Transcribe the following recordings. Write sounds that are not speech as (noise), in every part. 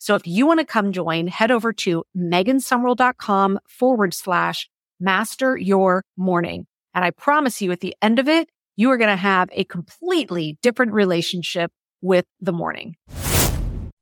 So if you want to come join, head over to megansumrell.com forward slash master your morning. And I promise you at the end of it, you are going to have a completely different relationship with the morning.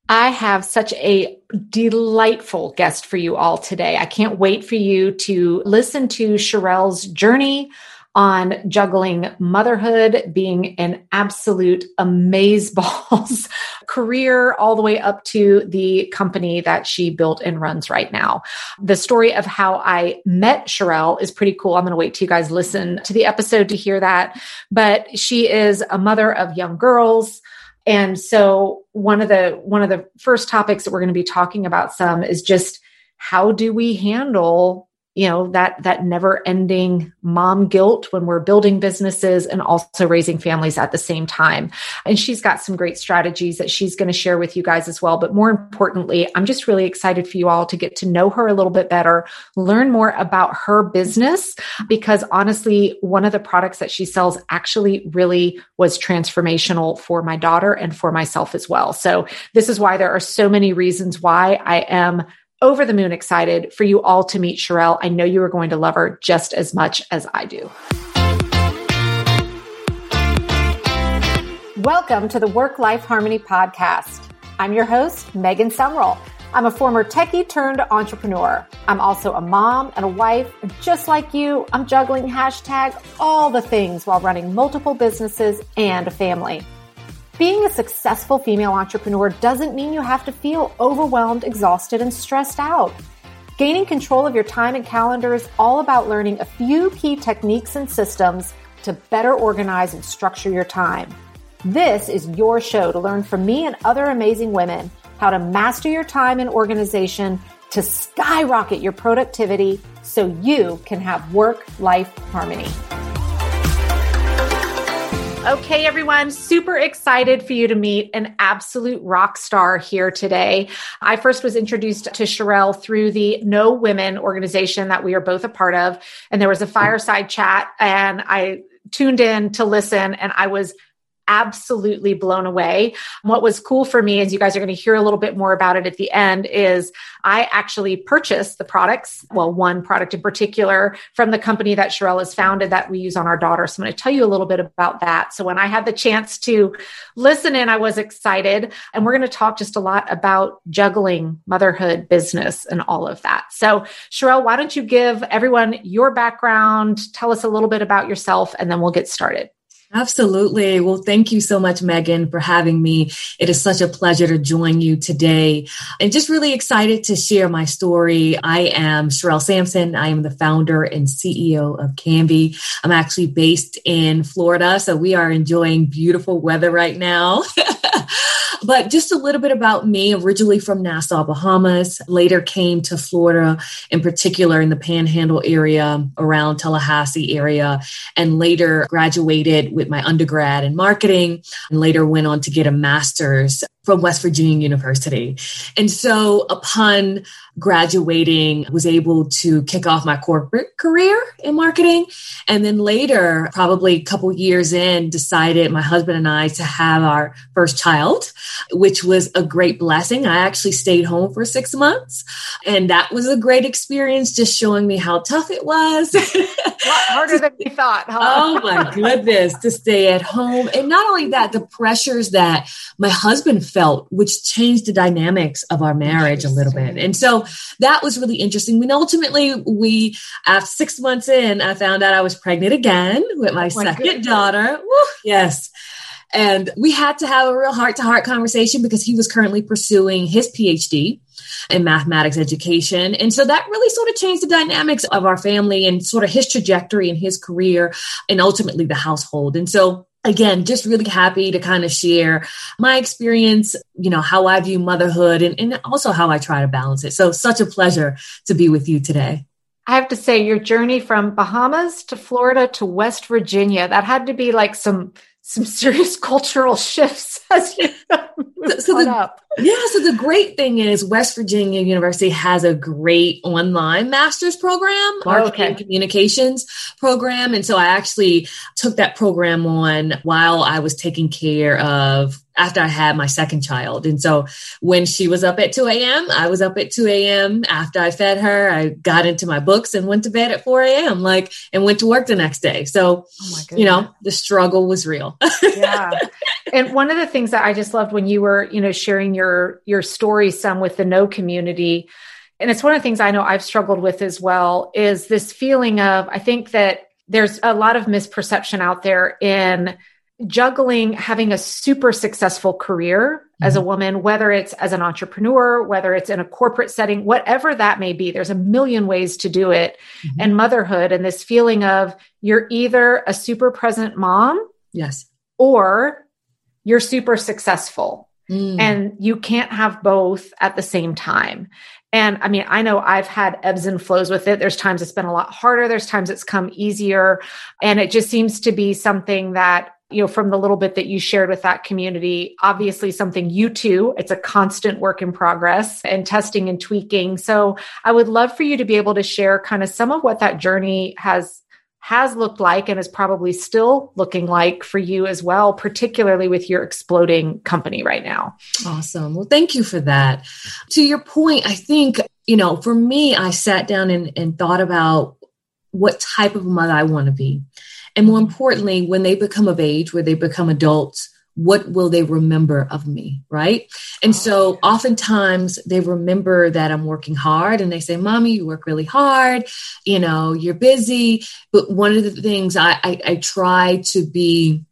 I have such a delightful guest for you all today. I can't wait for you to listen to Sherelle's journey on juggling motherhood, being an absolute amazeballs (laughs) career, all the way up to the company that she built and runs right now. The story of how I met Sherelle is pretty cool. I'm going to wait till you guys listen to the episode to hear that. But she is a mother of young girls. And so one of the one of the first topics that we're going to be talking about some is just how do we handle you know that that never ending mom guilt when we're building businesses and also raising families at the same time. And she's got some great strategies that she's going to share with you guys as well. But more importantly i'm just really excited for you all to get to know her a little bit better learn more about her business because honestly one of the products that she sells actually really was transformational for my daughter and for myself as well. So this is why there are so many reasons why i am over the moon excited for you all to meet Sherelle. I know you are going to love her just as much as I do. Welcome to the Work Life Harmony Podcast. I'm your host, Megan Sumrell. I'm a former techie turned entrepreneur. I'm also a mom and a wife. And just like you, I'm juggling hashtag all the things while running multiple businesses and a family. Being a successful female entrepreneur doesn't mean you have to feel overwhelmed, exhausted, and stressed out. Gaining control of your time and calendar is all about learning a few key techniques and systems to better organize and structure your time. This is your show to learn from me and other amazing women how to master your time and organization to skyrocket your productivity so you can have work life harmony. Okay, everyone, super excited for you to meet an absolute rock star here today. I first was introduced to Sherelle through the KNOW Women organization that we are both a part of. And there was a fireside chat, and I tuned in to listen, and I was absolutely blown away. What was cool for me, as you guys are going to hear a little bit more about it at the end, is I actually purchased the products, well, one product in particular from the company that Sherelle has founded that we use on our daughter. So I'm going to tell you a little bit about that. So when I had the chance to listen in, I was excited. And we're going to talk just a lot about juggling motherhood, business, and all of that. So, Sherelle, why don't you give everyone your background? Tell us a little bit about yourself, and then we'll get started. Absolutely. Well, thank you so much, Megan, for having me. It is such a pleasure to join you today and just really excited to share my story. I am Sherelle Sampson. I am the founder and CEO of Canviiy. I'm actually based in Florida, so we are enjoying beautiful weather right now. (laughs) But just a little bit about me, originally from Nassau, Bahamas, later came to Florida, in particular in the Panhandle area around Tallahassee area, and later graduated with my undergrad in marketing and later went on to get a master's from West Virginia University. And so upon graduating, was able to kick off my corporate career in marketing. And then later, probably a couple years in, decided my husband and I to have our first child, which was a great blessing. I actually stayed home for six months. And that was a great experience, just showing me how tough it was. (laughs) a lot harder than we thought. Huh? (laughs) oh my goodness, to stay at home. And not only that, the pressures that my husband felt which changed the dynamics of our marriage a little bit. And so that was really interesting. When ultimately, we, after six months in, I found out I was pregnant again with my, oh my second goodness. daughter. Woo, yes. And we had to have a real heart to heart conversation because he was currently pursuing his PhD in mathematics education. And so that really sort of changed the dynamics of our family and sort of his trajectory and his career and ultimately the household. And so again, just really happy to kind of share my experience, you know, how I view motherhood and, and also how I try to balance it. So such a pleasure to be with you today. I have to say, your journey from Bahamas to Florida to West Virginia, that had to be like some some serious (laughs) cultural shifts (laughs) as you so the, up. Yeah, so the great thing is West Virginia University has a great online master's program, marketing okay. communications program. And so I actually took that program on while I was taking care of after I had my second child. And so when she was up at 2 a.m., I was up at 2 a.m. After I fed her, I got into my books and went to bed at 4 a.m. like and went to work the next day. So, oh you know, the struggle was real. Yeah. And one of the things that I just loved when you were, you know, sharing your your story some with the KNOW community, and it's one of the things I know I've struggled with as well, is this feeling of I think that there's a lot of misperception out there in juggling having a super successful career mm-hmm. as a mm-hmm. woman, whether it's as an entrepreneur, whether it's in a corporate setting, whatever that may be, there's a million ways to do it. Mm-hmm. And motherhood and this feeling of you're either a super present mom. Yes. Or you're super successful. Mm. And you can't have both at the same time. And I mean, I know I've had ebbs and flows with it. There's times it's been a lot harder, there's times it's come easier. And it just seems to be something that you know, from the little bit that you shared with that community, obviously something you too, it's a constant work in progress and testing and tweaking. So I would love for you to be able to share kind of some of what that journey has has looked like and is probably still looking like for you as well, particularly with your exploding company right now. Awesome. Well, thank you for that. To your point, I think, you know, for me, I sat down and, and thought about what type of mother I want to be. And more importantly, when they become of age, where they become adults, what will they remember of me? Right. And so oh, oftentimes they remember that I'm working hard and they say, Mommy, you work really hard. You know, you're busy. But one of the things I, I, I try to be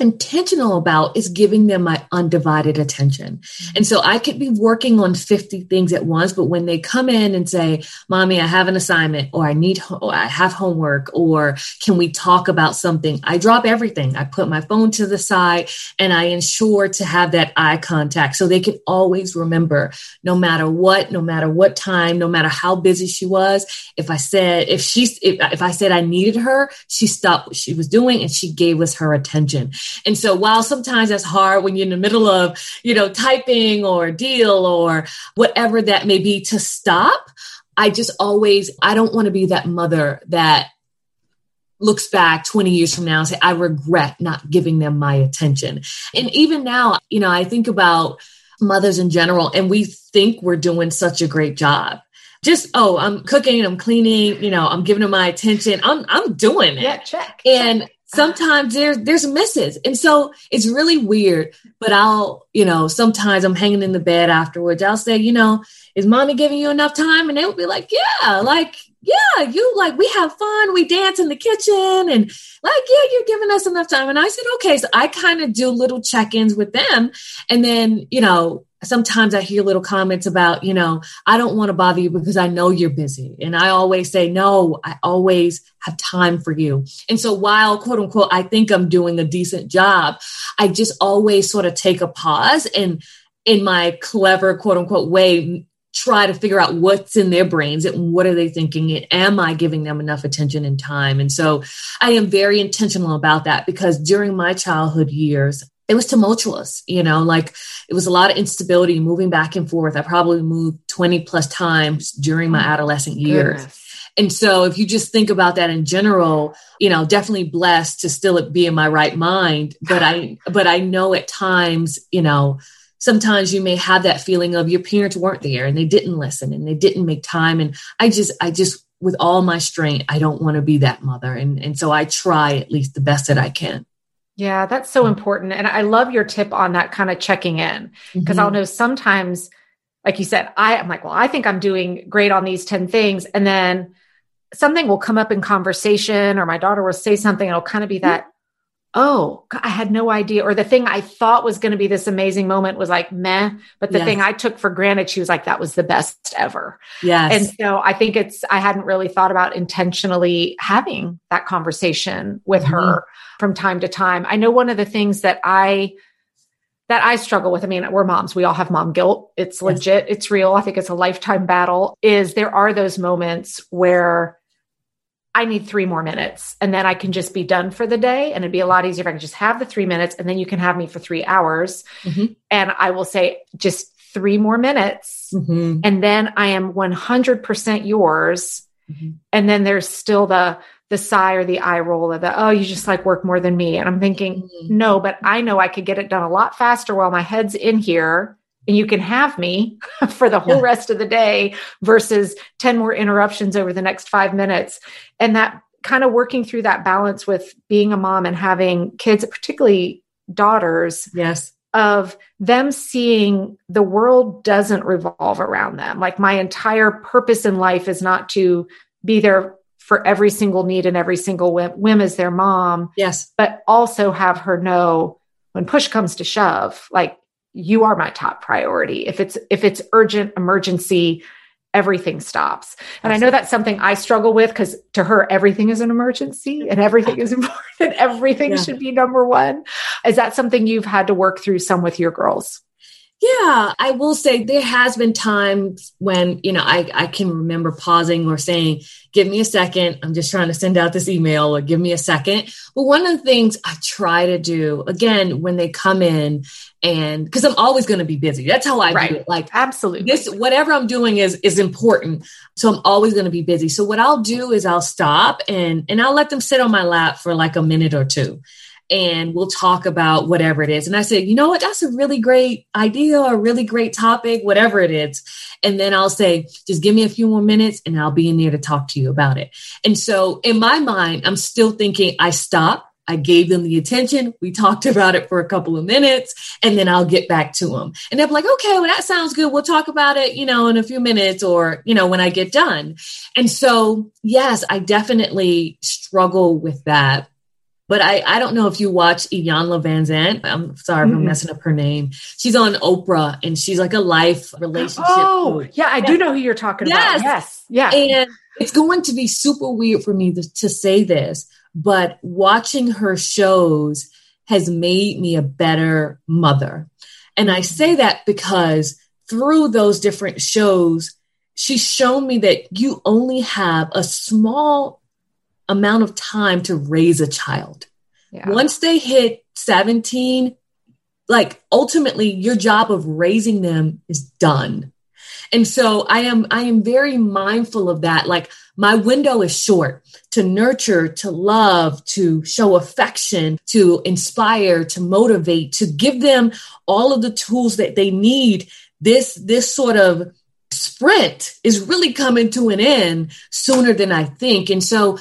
intentional about is giving them my undivided attention. And so I could be working on 50 things at once, but when they come in and say, mommy, I have an assignment or I need, or I have homework or can we talk about something? I drop everything. I put my phone to the side and I ensure to have that eye contact so they can always remember no matter what, no matter what time, no matter how busy she was. If I said, if she, if, if I said I needed her, she stopped what she was doing and she gave us her attention. And so while sometimes that's hard when you're in the middle of, you know, typing or deal or whatever that may be to stop, I just always, I don't want to be that mother that looks back 20 years from now and say, I regret not giving them my attention. And even now, you know, I think about mothers in general and we think we're doing such a great job. Just oh i'm cooking i'm cleaning you know i'm giving them my attention. I'm i'm doing it. Yeah check and check sometimes there's there's misses. And so it's really weird but i'll you know sometimes i'm hanging in the bed afterwards. I'll say you know is mommy giving you enough time? And they will be like yeah like yeah you like we have fun. We dance in the kitchen and like yeah you're giving us enough time. And i said okay. So i kind of do little check-ins with them. And then you know sometimes I hear little comments about, you know, I don't want to bother you because I know you're busy. And I always say, no, I always have time for you. And so while quote unquote, I think I'm doing a decent job, I just always sort of take a pause and in my clever quote unquote way, try to figure out what's in their brains and what are they thinking and am I giving them enough attention and time? And so I am very intentional about that because during my childhood years, it was tumultuous, you know, like it was a lot of instability moving back and forth. I probably moved 20 plus times during my oh, adolescent years. Goodness. And so if you just think about that in general, you know, definitely blessed to still be in my right mind. But I, (sighs) but I know at times, you know, sometimes you may have that feeling of your parents weren't there and they didn't listen and they didn't make time. And I just, I just, with all my strength, I don't want to be that mother. And, and so I try at least the best that I can. Yeah, that's so important. And I love your tip on that kind of checking in because mm-hmm. I'll know sometimes, like you said, I, I'm like, well, I think I'm doing great on these 10 things. And then something will come up in conversation or my daughter will say something. it'll kind of be that, oh, I had no idea. Or the thing I thought was going to be this amazing moment was like meh. But the yes. thing I took for granted, she was like, that was the best ever. Yes. And so I think it's, I hadn't really thought about intentionally having that conversation with mm-hmm. her from time to time. I know one of the things that I, that I struggle with. I mean, we're moms. We all have mom guilt. It's legit. Yes. It's real. I think it's a lifetime battle. Is there are those moments where I need three more minutes and then I can just be done for the day. And it'd be a lot easier if I could just have the three minutes and then you can have me for three hours. Mm-hmm. And I will say just three more minutes. Mm-hmm. And then I am 100% yours. Mm-hmm. And then there's still the, the sigh or the eye roll of the, oh, you just like work more than me. And I'm thinking, mm-hmm. no, but I know I could get it done a lot faster while my head's in here and you can have me (laughs) for the whole yeah. rest of the day versus 10 more interruptions over the next five minutes. And that kind of working through that balance with being a mom and having kids, particularly daughters. Yes. Of them seeing the world doesn't revolve around them. Like my entire purpose in life is not to be there for every single need and every single whim, whim as their mom. Yes. But also have her know when push comes to shove, like you are my top priority. If it's if it's urgent emergency, everything stops. And I know that's something I struggle with because to her, everything is an emergency and everything is (laughs) important. Everything yeah. should be number one. Is that something you've had to work through some with your girls? Yeah, I will say there has been times when, you know, I, I can remember pausing or saying, give me a second. I'm just trying to send out this email or give me a second. But one of the things I try to do, again, when they come in and because I'm always going to be busy. That's how I right. do it. Like absolutely. This whatever I'm doing is is important. So I'm always going to be busy. So what I'll do is I'll stop and and I'll let them sit on my lap for like a minute or two and we'll talk about whatever it is. And I said, you know what? That's a really great idea, a really great topic, whatever it is. And then I'll say, just give me a few more minutes and I'll be in there to talk to you about it. And so in my mind, I'm still thinking I stop. I gave them the attention. We talked (laughs) about it for a couple of minutes and then I'll get back to them. And they're like, okay, well, that sounds good. We'll talk about it, you know, in a few minutes or, you know, when I get done. And so, yes, I definitely struggle with that but I, I don't know if you watch Iyanla Vanzant. I'm sorry mm-hmm. I'm messing up her name. She's on Oprah and she's like a life relationship. Oh, coach. yeah, I do know who you're talking yes. about. Yes. Yeah. And it's going to be super weird for me to, to say this, but watching her shows has made me a better mother. And I say that because through those different shows, she's shown me that you only have a small amount of time to raise a child. Yeah. Once they hit 17, like ultimately your job of raising them is done. And so I am I am very mindful of that. Like my window is short to nurture, to love, to show affection, to inspire, to motivate, to give them all of the tools that they need. This this sort of sprint is really coming to an end sooner than I think. And so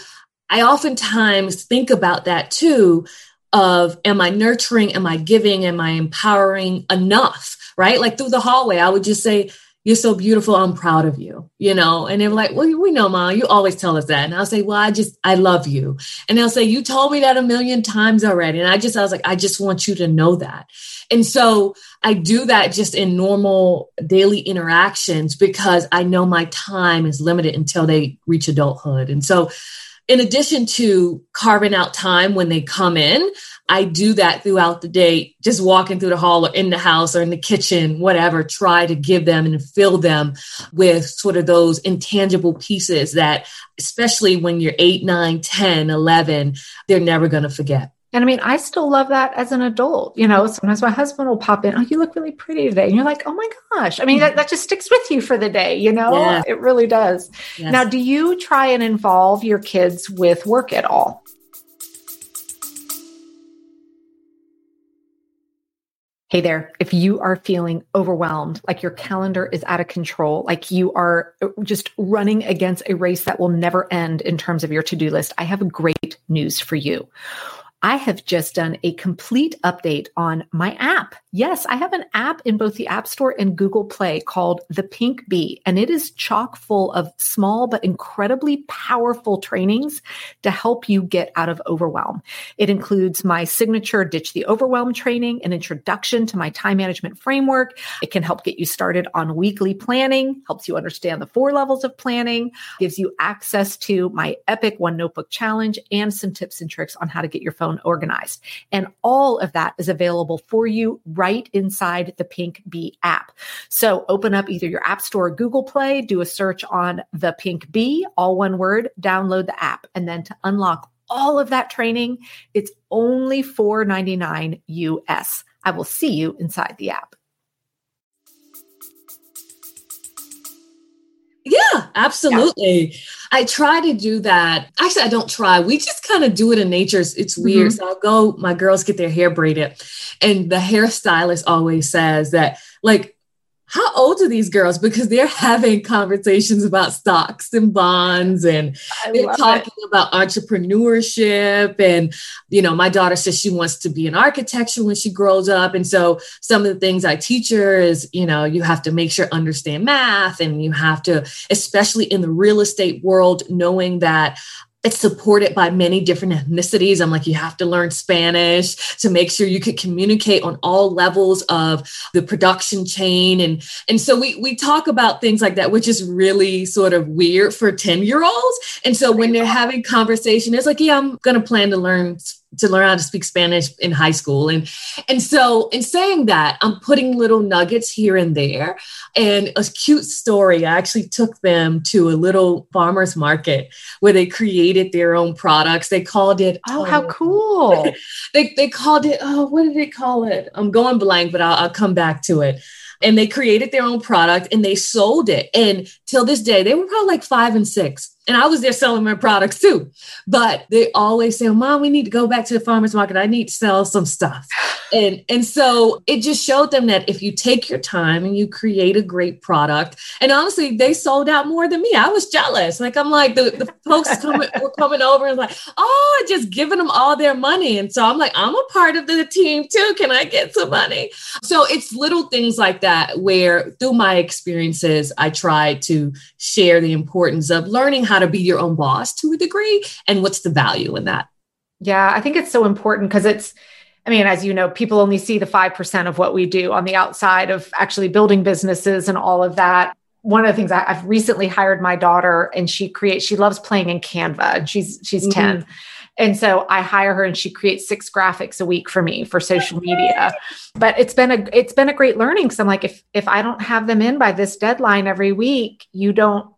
I oftentimes think about that too of am I nurturing, am I giving, am I empowering enough, right? Like through the hallway, I would just say, you're so beautiful. I'm proud of you, you know? And they're like, well, we know, mom, you always tell us that. And I'll say, well, I just, I love you. And they'll say, you told me that a million times already. And I just, I was like, I just want you to know that. And so I do that just in normal daily interactions because I know my time is limited until they reach adulthood. And so in addition to carving out time when they come in, I do that throughout the day, just walking through the hall or in the house or in the kitchen, whatever, try to give them and fill them with sort of those intangible pieces that, especially when you're 8, 9, 10, 11, they're never going to forget. And I mean, I still love that as an adult. You know, sometimes my husband will pop in, Oh, you look really pretty today. And you're like, Oh my gosh. I mean, that, that just sticks with you for the day, you know, yeah. it really does. Yes. Now, do you try and involve your kids with work at all? Hey there, if you are feeling overwhelmed, like your calendar is out of control, like you are uh, just running against a race that will never end in terms of your to do list, I have great news for you. I have just done a complete update on my app. Yes, I have an app in both the App Store and Google Play called The Pink Bee, and it is chock full of small but incredibly powerful trainings to help you get out of overwhelm. It includes my signature Ditch the Overwhelm training, an introduction to my time management framework. It can help get you started on weekly planning, helps you understand the four levels of planning, gives you access to my epic one notebook challenge, and some tips and tricks on how to get your phone organized. And all of that is available for you right inside the Pink Bee app. So open up either your App Store or Google Play, do a search on the Pink Bee, all one word, download the app. And then to unlock all of that training, it's only $4.99 US. I will see you inside the app. Yeah, absolutely. Yeah. I try to do that. Actually, I don't try. We just kind of do it in nature. It's weird. Mm-hmm. So I'll go, my girls get their hair braided, and the hairstylist always says that, like, how old are these girls? Because they're (laughs) having conversations about stocks and bonds and they're talking it. about entrepreneurship. And, you know, my daughter says she wants to be an architecture when she grows up. And so some of the things I teach her is, you know, you have to make sure understand math and you have to, especially in the real estate world, knowing that it's supported by many different ethnicities. I'm like, you have to learn Spanish to make sure you could communicate on all levels of the production chain. And, and so we, we talk about things like that, which is really sort of weird for 10 year olds. And so when they're having conversation, it's like, yeah, I'm going to plan to learn to learn how to speak Spanish in high school. And and so in saying that, I'm putting little nuggets here and there. And a cute story, I actually took them to a little farmer's market where they created their own products. They called it Oh, how oh, cool. (laughs) they they called it, oh, what did they call it? I'm going blank, but I'll, I'll come back to it and they created their own product and they sold it. And till this day, they were probably like five and six. And I was there selling my products too. But they always say, Mom, we need to go back to the farmer's market. I need to sell some stuff. And, and so it just showed them that if you take your time and you create a great product, and honestly, they sold out more than me. I was jealous. Like, I'm like, the, the folks coming, were coming over and like, oh, just giving them all their money. And so I'm like, I'm a part of the team too. Can I get some money? So it's little things like that where through my experiences, I try to share the importance of learning how how to be your own boss to a degree and what's the value in that yeah i think it's so important because it's I mean, as you know, people only see the 5% of what we do on the outside of actually building businesses and all of that. One of the things I, have recently hired my daughter and she creates, she loves playing in Canva and she's, she's mm-hmm. 10. And so I hire her and she creates six graphics a week for me for social media. But it's been a, it's been a great learning. So I'm like, if, if I don't have them in by this deadline every week, you don't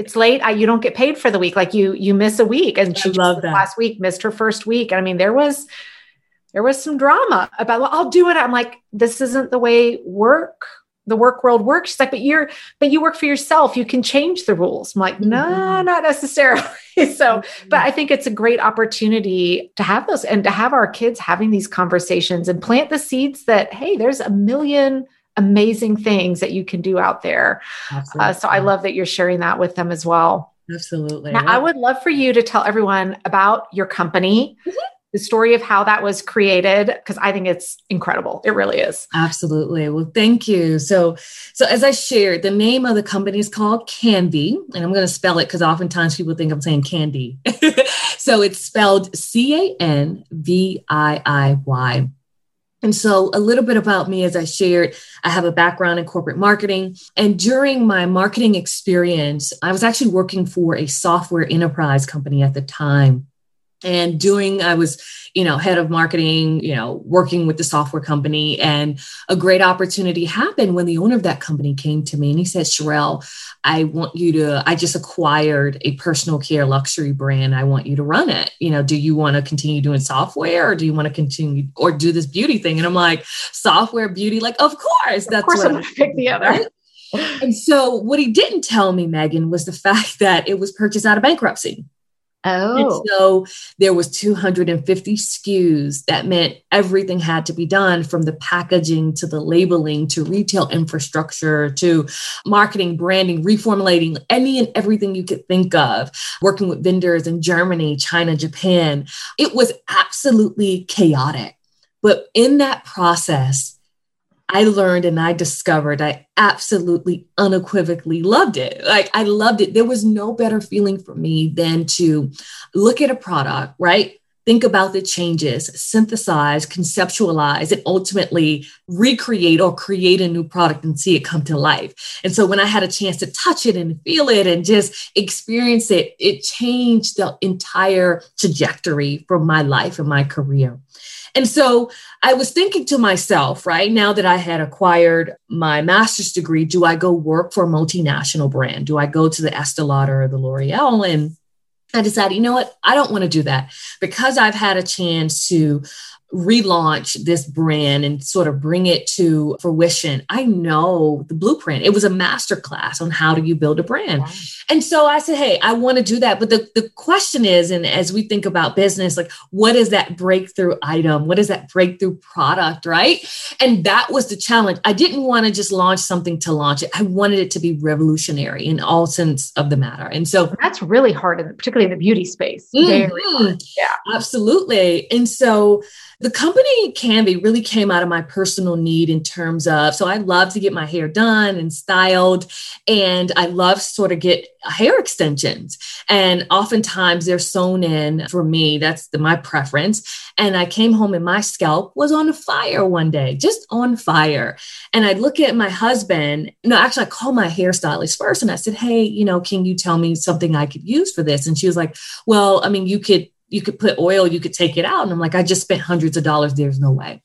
it's late. I, you don't get paid for the week. Like you, you miss a week. And she love that. last week missed her first week. And I mean, there was, there was some drama about, well, I'll do it. I'm like, this isn't the way work, the work world works. She's like, but you're, but you work for yourself. You can change the rules. I'm like, mm-hmm. no, not necessarily. (laughs) so, mm-hmm. but I think it's a great opportunity to have those and to have our kids having these conversations and plant the seeds that, hey, there's a million amazing things that you can do out there. Uh, so I love that you're sharing that with them as well. Absolutely. Now, I would love for you to tell everyone about your company. Mm-hmm. The story of how that was created, because I think it's incredible. It really is. Absolutely. Well, thank you. So, so as I shared, the name of the company is called Canviiy, and I'm going to spell it because oftentimes people think I'm saying candy. (laughs) so it's spelled C A N V I I Y. And so, a little bit about me, as I shared, I have a background in corporate marketing. And during my marketing experience, I was actually working for a software enterprise company at the time and doing i was you know head of marketing you know working with the software company and a great opportunity happened when the owner of that company came to me and he said sherelle i want you to i just acquired a personal care luxury brand. I want you to run it. You know do you want to continue doing software or do you want to continue or do this beauty thing? And i'm like software beauty like of course that's of course what i'm gonna pick the other. right? and so what he didn't tell me megan was the (laughs) fact that it was purchased out of bankruptcy Oh. And so there was 250 SKUs. That meant everything had to be done from the packaging to the labeling to retail infrastructure to marketing, branding, reformulating, any and everything you could think of, working with vendors in Germany, China, Japan. It was absolutely chaotic. But in that process, I learned and I discovered I absolutely unequivocally loved it. Like I loved it. There was no better feeling for me than to look at a product, right? Think about the changes, synthesize, conceptualize, and ultimately recreate or create a new product and see it come to life. And so when I had a chance to touch it and feel it and just experience it, it changed the entire trajectory for my life and my career. And so I was thinking to myself, right now that I had acquired my master's degree, do I go work for a multinational brand? Do I go to the Estee Lauder or the L'Oreal? And I decided, you know what? I don't want to do that because I've had a chance to relaunch this brand and sort of bring it to fruition i know the blueprint. It was a master class on how do you build a brand. Wow. and so i said hey i want to do that. But the, the question is and as we think about business like what is that breakthrough item? What is that breakthrough product right? And that was the challenge. I didn't want to just launch something to launch it. I wanted it to be revolutionary in all sense of the matter. And so that's really hard particularly in the beauty space. Mm-hmm. yeah. Absolutely. And so the company Canviiy really came out of my personal need in terms of so I love to get my hair done and styled, and I love sort of get hair extensions. And oftentimes they're sewn in for me. That's the, my preference. And I came home and my scalp was on fire one day, just on fire. And I look at my husband. No, actually, I called my hairstylist first and I said, Hey, you know, can you tell me something I could use for this? And she was like, Well, I mean, you could you could put oil, you could take it out. And I'm like, I just spent hundreds of dollars. There's no way.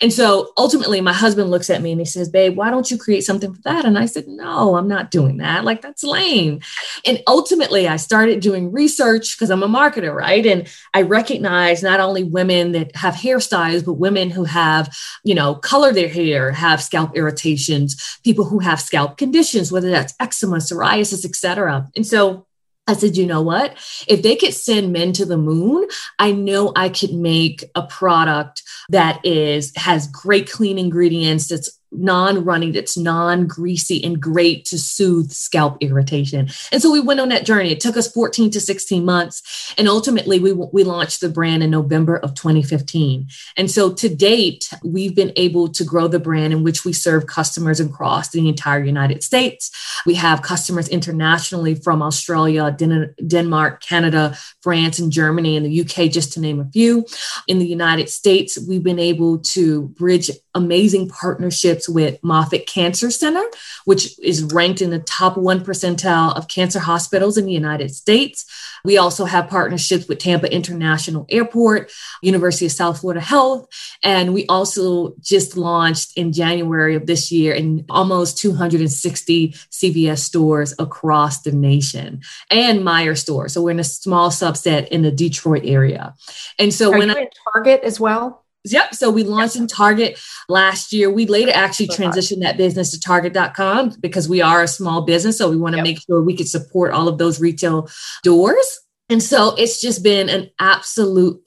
And so ultimately, my husband looks at me and he says, Babe, why don't you create something for that? And I said, No, I'm not doing that. Like, that's lame. And ultimately, I started doing research because I'm a marketer, right? And I recognize not only women that have hairstyles, but women who have, you know, color their hair, have scalp irritations, people who have scalp conditions, whether that's eczema, psoriasis, etc. And so I said, you know what? If they could send men to the moon, I know I could make a product that is has great clean ingredients that's non running, that's non greasy and great to soothe scalp irritation. And so we went on that journey. It took us 14 to 16 months. And ultimately, we, we launched the brand in November of 2015. And so to date, we've been able to grow the brand in which we serve customers across the entire United States. We have customers internationally from Australia, Den- Denmark, Canada, France, and Germany, and the UK, just to name a few. In the United States, we've been able to bridge amazing partnerships with Moffitt Cancer Center, which is ranked in the top one percentile of cancer hospitals in the United States. We also have partnerships with Tampa International Airport, University of South Florida Health, and we also just launched in January of this year in almost 260 CVS stores across the nation and Meijer stores. So we're in a small subset in the Detroit area. And so Are when I Target as well, Yep. So we launched in Target last year. We later actually transitioned that business to target.com because we are a small business. So we want to yep. make sure we could support all of those retail doors. And so it's just been an absolute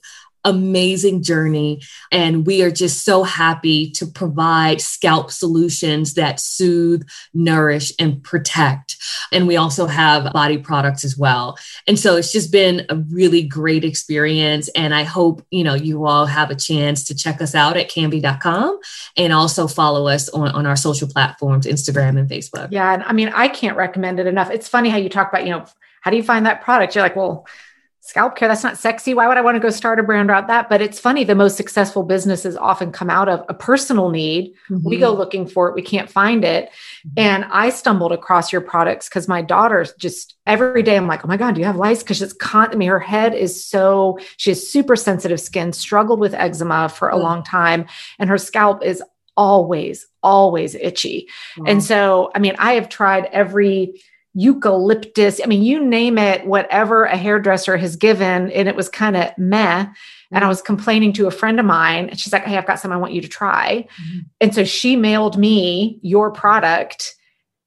amazing journey. And we are just so happy to provide scalp solutions that soothe, nourish, and protect. And we also have body products as well. And so it's just been a really great experience. And I hope, you know, you all have a chance to check us out at canviiy.com and also follow us on, on our social platforms, Instagram and Facebook. Yeah. And I mean, I can't recommend it enough. It's funny how you talk about, you know, how do you find that product? You're like, well, scalp care that's not sexy why would i want to go start a brand around that but it's funny the most successful businesses often come out of a personal need mm-hmm. we go mm-hmm. looking for it we can't find it mm-hmm. and i stumbled across your products because my daughter just every day i'm like oh my god do you have lice because it's con i mean her head is so she has super sensitive skin struggled with eczema for a mm-hmm. long time and her scalp is always always itchy and so i mean i have tried every eucalyptus. I mean, you name it, whatever a hairdresser has given, and it was kind of meh. And I was complaining to a friend of mine, and she's like, Hey, I've got some I want you to try. Mm-hmm. And so she mailed me your product.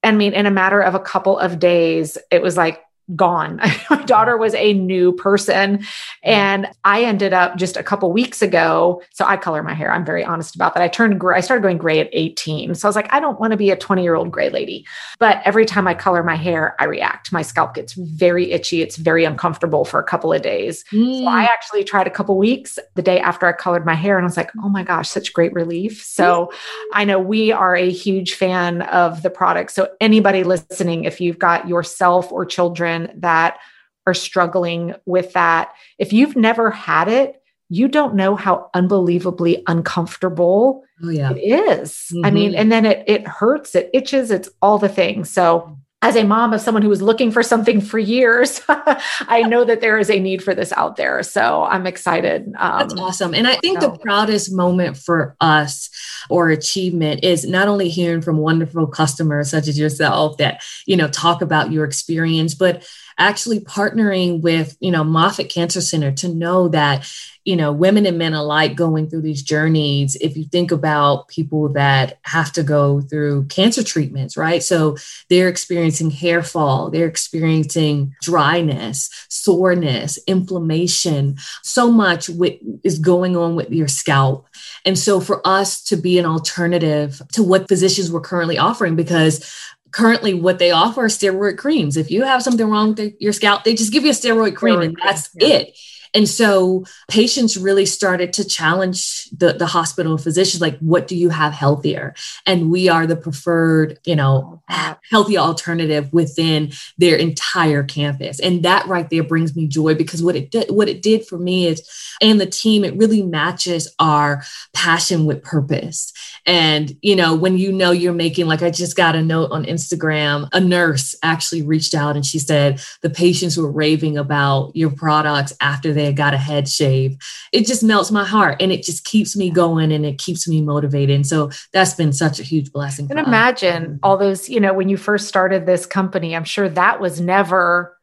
I mean, in a matter of a couple of days, it was like gone. (laughs) My daughter was a new person. And I ended up just a couple weeks ago. So I color my hair. I'm very honest about that. I turned gray. I started going gray at 18. So I was like, I don't want to be a 20 year old gray lady. But every time I color my hair, I react. My scalp gets very itchy. It's very uncomfortable for a couple of days. Mm. So I mm. actually tried a couple weeks the day after I colored my hair and I was like, oh my gosh, such great relief. So I know we are a huge fan of the product. So anybody listening, if you've got yourself or children, children that are struggling with that. If you've never had it, you don't know how unbelievably uncomfortable oh, yeah. it is. Mm-hmm. I mean, mm-hmm. and then it it hurts, it itches, it's all the things. So as a mom of someone who was looking for something for years, (laughs) I know that there is a need for this out there. So I'm excited. Um, That's awesome. And I think so. the proudest moment for us or achievement is not only hearing from wonderful customers such as yourself that, you know, talk about your experience, but actually partnering with, you know, Moffitt Cancer Center to know that, you know, women and men alike going through these journeys. If you think about people that have to go through cancer treatments, right? So they're experiencing hair fall, they're experiencing dryness, soreness, inflammation, so much with, is going on with your scalp. And so for us to be an alternative to what physicians were currently offering, because currently what they offer are steroid creams. If you have something wrong with your scalp, they just give you a steroid cream steroid and that's cream, it. And so patients really started to challenge the, the hospital physicians, like, what do you have healthier? And we are the preferred, you know, oh, healthy alternative within their entire campus. And that right there brings me joy because what it did, what it did for me is, and the team, it really matches our passion with purpose. And, you know, when you know you're making, like I just got a note on Instagram, a nurse actually reached out and she said the patients were raving about your products after they got a head shave. It just melts my heart and it just keeps me going and it keeps me motivated. And so that's been such a huge blessing. And imagine mm-hmm. all those, you know, when you first started this company, I'm sure that was never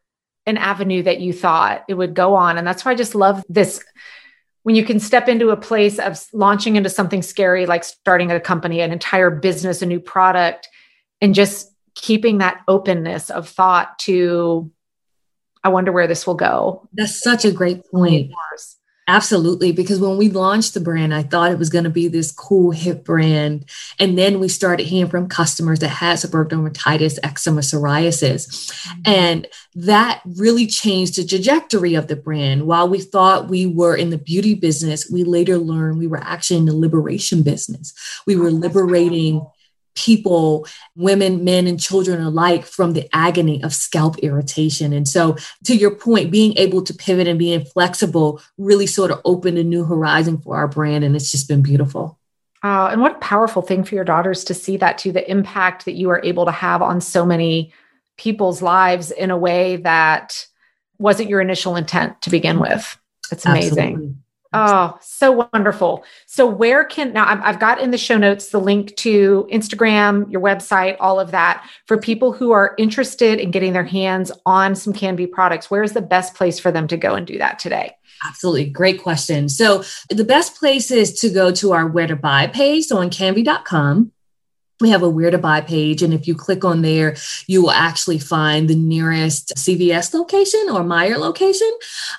an avenue that you thought it would go on. And that's why I just love this when you can step into a place of launching into something scary like starting a company an entire business a new product and just keeping that openness of thought to I wonder where this will go. That's such a great point. Absolutely. Because when we launched the brand, I thought it was going to be this cool, hip brand. And then we started hearing from customers that had seborrheic dermatitis, eczema, psoriasis. Mm-hmm. And that really changed the trajectory of the brand. While we thought we were in the beauty business, we later learned we were actually in the liberation business. We were oh, liberating people, women, men, and children alike from the agony of scalp irritation. And so, to your point, being able to pivot and being flexible really sort of opened a new horizon for our brand. And it's just been beautiful. Oh, and what a powerful thing for your daughters to see that too the impact that you are able to have on so many people's lives in a way that wasn't your initial intent to begin with. It's amazing. Absolutely. Oh, so wonderful. So, where can now I've got in the show notes the link to Instagram, your website, all of that for people who are interested in getting their hands on some Canviiy products. Where's the best place for them to go and do that today? Absolutely. Great question. So, the best place is to go to our where to buy page on canviiy.com we have a where to buy page. And if you click on there, you will actually find the nearest CVS location or Meijer location.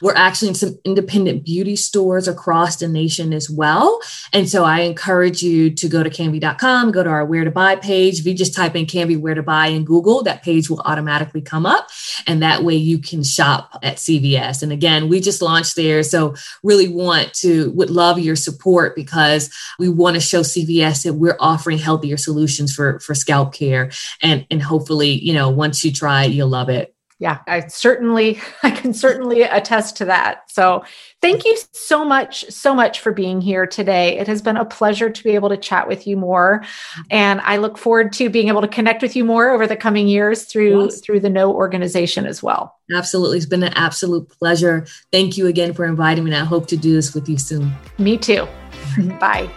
We're actually in some independent beauty stores across the nation as well. And so I encourage you to go to canviiy.com, go to our where to buy page. If you just type in Canviiy where to buy in Google, that page will automatically come up. And that way you can shop at CVS. And again, we just launched there. So really want to, would love your support because we want to show CVS that we're offering healthier solutions solutions for for scalp care. And and hopefully you know once you try it you'll love it. Yeah i certainly (laughs) i can certainly attest to that. So thank you so much so much for being here today. It has been a pleasure to be able to chat with you more. And i look forward to being able to connect with you more over the coming years through yes. through the KNOW organization as well. Absolutely. It's been an absolute pleasure. Thank you again for inviting me and i hope to do this with you soon. Me too. (laughs) Bye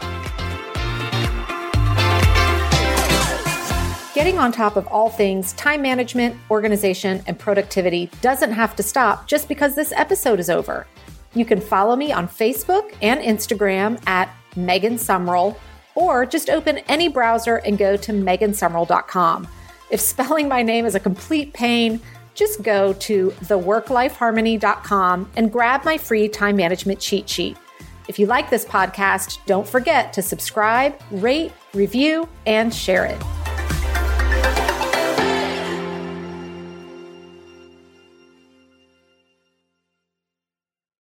Getting on top of all things time management, organization, and productivity doesn't have to stop just because this episode is over. You can follow me on Facebook and Instagram at Megan Sumrell, or just open any browser and go to megansumrell.com. If spelling my name is a complete pain, just go to theworklifeharmony.com and grab my free time management cheat sheet. If you like this podcast, don't forget to subscribe, rate, review, and share it.